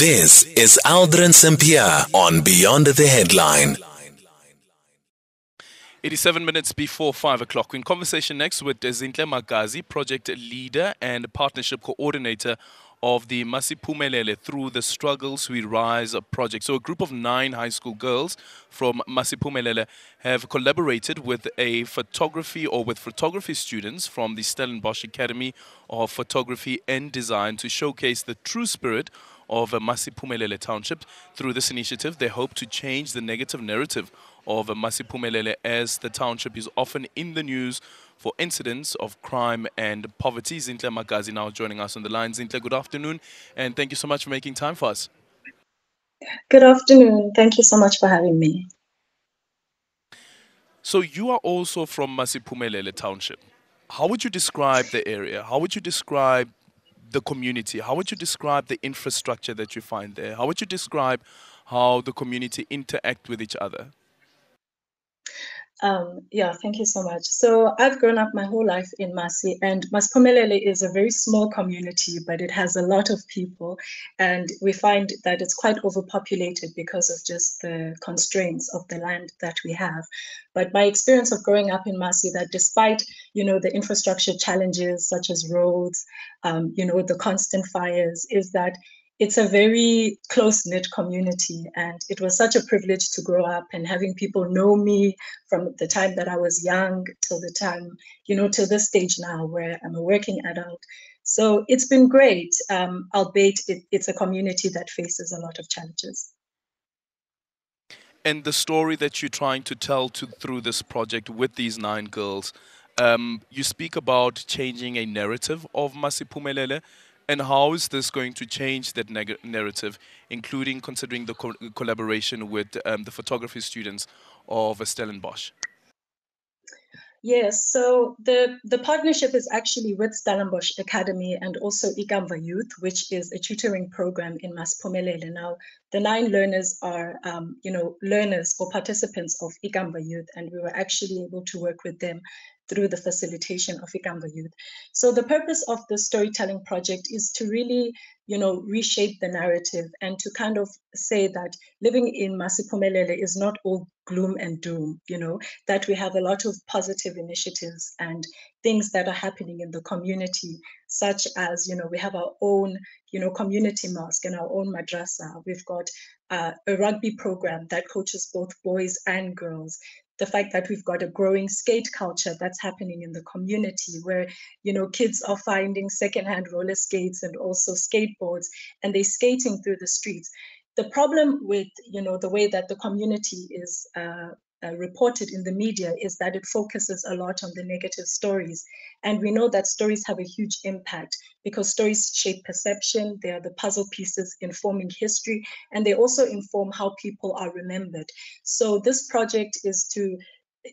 This is Aldrin Sampear on Beyond the Headline. 87 minutes before 5 o'clock. In conversation next with Zintle Magazi, project leader and partnership coordinator of the Masiphumelele Through the Struggles We Rise project. So, a group of nine high school girls from Masiphumelele have collaborated with a photography or with photography students from the Stellenbosch Academy of Photography and Design to showcase the true spirit of Masiphumelele Township. Through this initiative, they hope to change the negative narrative of Masiphumelele as the township is often in the news for incidents of crime and poverty. Zintle Magazi now joining us on the line. Zintle, good afternoon, and thank you so much for making time for us. Good afternoon. Thank you so much for having me. So you are also from Masiphumelele Township. How would you describe the area? How would you describe the community? How would you describe the infrastructure that you find there? How would you describe how the community interact with each other? Um, yeah, thank you so much. So I've grown up my whole life in Masi, and Masiphumelele is a very small community, but it has a lot of people, and we find that it's quite overpopulated because of just the constraints of the land that we have. But my experience of growing up in Masi, that despite you know the infrastructure challenges such as roads, um, you know the constant fires, is that it's a very close knit community and it was such a privilege to grow up and having people know me from the time that i was young till the time you know till this stage now where i'm a working adult. So it's been great um, albeit it, it's a community that faces a lot of challenges. And the story that you're trying to tell to, through this project with these nine girls um, you speak about changing a narrative of Masiphumelele and how is this going to change that narrative, including considering the co collaboration with um, the photography students of Stellenbosch? Yes, so the, the partnership is actually with Stellenbosch Academy and also Ikamva Youth, which is a tutoring program in Masiphumelele. Now, the nine learners are, um, you know, learners or participants of Ikamva Youth, and we were actually able to work with them through the facilitation of Ikamva Youth. So the purpose of the storytelling project is to really, you know, reshape the narrative and to kind of say that living in Masiphumelele is not all gloom and doom, you know, that we have a lot of positive initiatives and things that are happening in the community, such as, you know, we have our own, you know, community mosque and our own madrasa. We've got uh, a rugby program that coaches both boys and girls the fact that we've got a growing skate culture that's happening in the community where you know kids are finding secondhand roller skates and also skateboards and they're skating through the streets. The problem with you know the way that the community is uh, uh, reported in the media is that it focuses a lot on the negative stories. And we know that stories have a huge impact because stories shape perception, they are the puzzle pieces informing history, and they also inform how people are remembered. So this project is to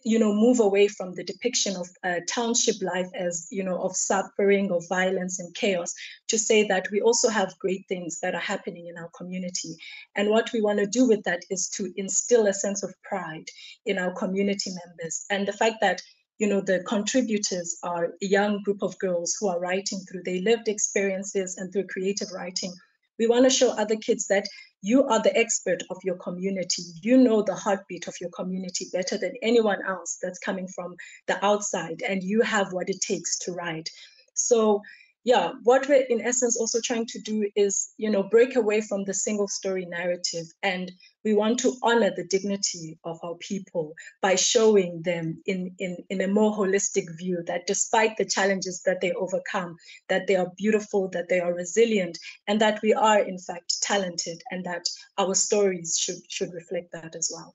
you know move away from the depiction of uh, township life as you know of suffering of violence and chaos to say that we also have great things that are happening in our community. And what we want to do with that is to instill a sense of pride in our community members. And the fact that you know the contributors are a young group of girls who are writing through their lived experiences and through creative writing we want to show other kids that you are the expert of your community. You know the heartbeat of your community better than anyone else that's coming from the outside, and you have what it takes to write. So yeah, what we're in essence also trying to do is, you know, break away from the single story narrative. And we want to honor the dignity of our people by showing them in, in, in a more holistic view that despite the challenges that they overcome, that they are beautiful, that they are resilient, and that we are in fact talented, and that our stories should should reflect that as well.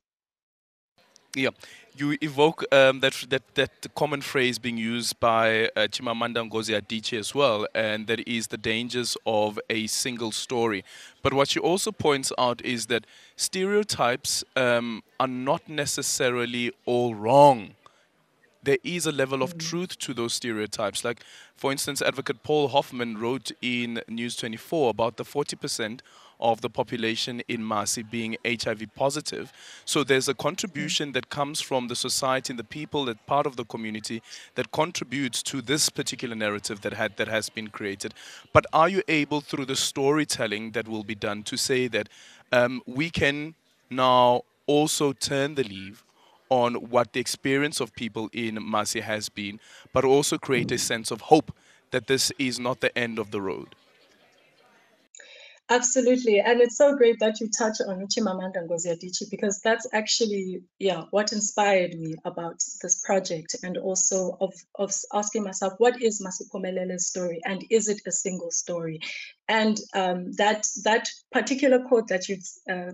Yeah, you evoke um, that, that that common phrase being used by uh, Chimamanda Ngozi Adichie as well, and that is the dangers of a single story. But what she also points out is that stereotypes um, are not necessarily all wrong. there is a level of truth to those stereotypes. Like, for instance, Advocate Paul Hoffman wrote in News 24 about the 40% of the population in Masi being HIV positive. So there's a contribution that comes from the society and the people that part of the community that contributes to this particular narrative that had that has been created. But are you able through the storytelling that will be done to say that um, we can now also turn the leaf on what the experience of people in Masi has been, but also create a sense of hope that this is not the end of the road. Absolutely. And it's so great that you touch on Chimamanda Ngozi Adichie because that's actually, yeah, what inspired me about this project and also of, of asking myself, what is Masiphumelele's story and is it a single story? And um, that that particular quote that you've uh,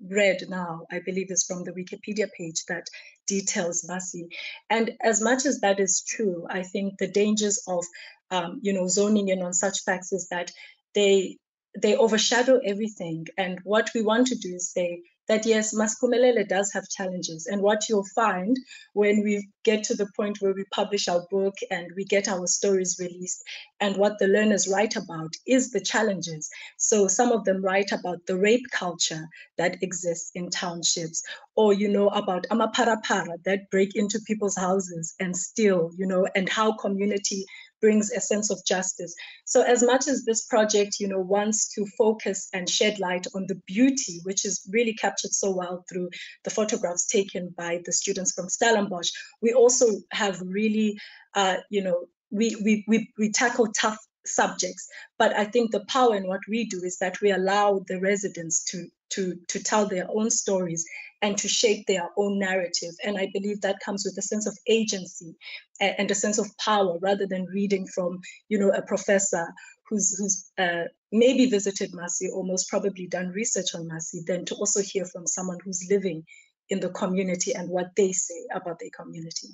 read now, I believe, is from the Wikipedia page that details Masi. And as much as that is true, I think the dangers of um, you know zoning in on such facts is that they they overshadow everything. And what we want to do is say that yes, Masiphumelele does have challenges. And what you'll find when we get to the point where we publish our book and we get our stories released, and what the learners write about is the challenges. So some of them write about the rape culture that exists in townships, or you know about amaparapara that break into people's houses and steal, you know, and how community brings a sense of justice. So as much as this project, you know, wants to focus and shed light on the beauty, which is really captured so well through the photographs taken by the students from Stellenbosch, we also have really, uh, you know, we, we, we, we tackle tough subjects. But I think the power in what we do is that we allow the residents to to to tell their own stories and to shape their own narrative. And I believe that comes with a sense of agency and a sense of power rather than reading from, you know, a professor who's who's uh, maybe visited Masi or most probably done research on Masi, then to also hear from someone who's living in the community and what they say about their community.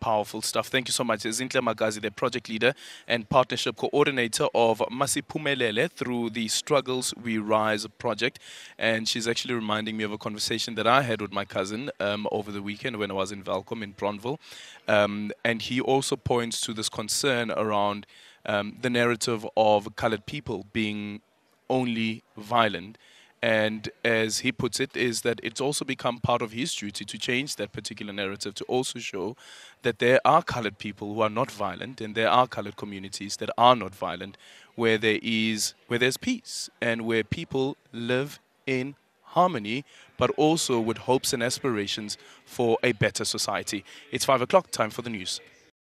Powerful stuff. Thank you so much. Zintle Magazi, the project leader and partnership coordinator of Masiphumelele through the Struggles We Rise project. And she's actually reminding me of a conversation that I had with my cousin um, over the weekend when I was in Welkom in Bronville. Um, and he also points to this concern around um, the narrative of colored people being only violent and as he puts it, is that it's also become part of his duty to change that particular narrative to also show that there are colored people who are not violent and there are colored communities that are not violent where there is where there's peace and where people live in harmony but also with hopes and aspirations for a better society. It's five o'clock, time for the news.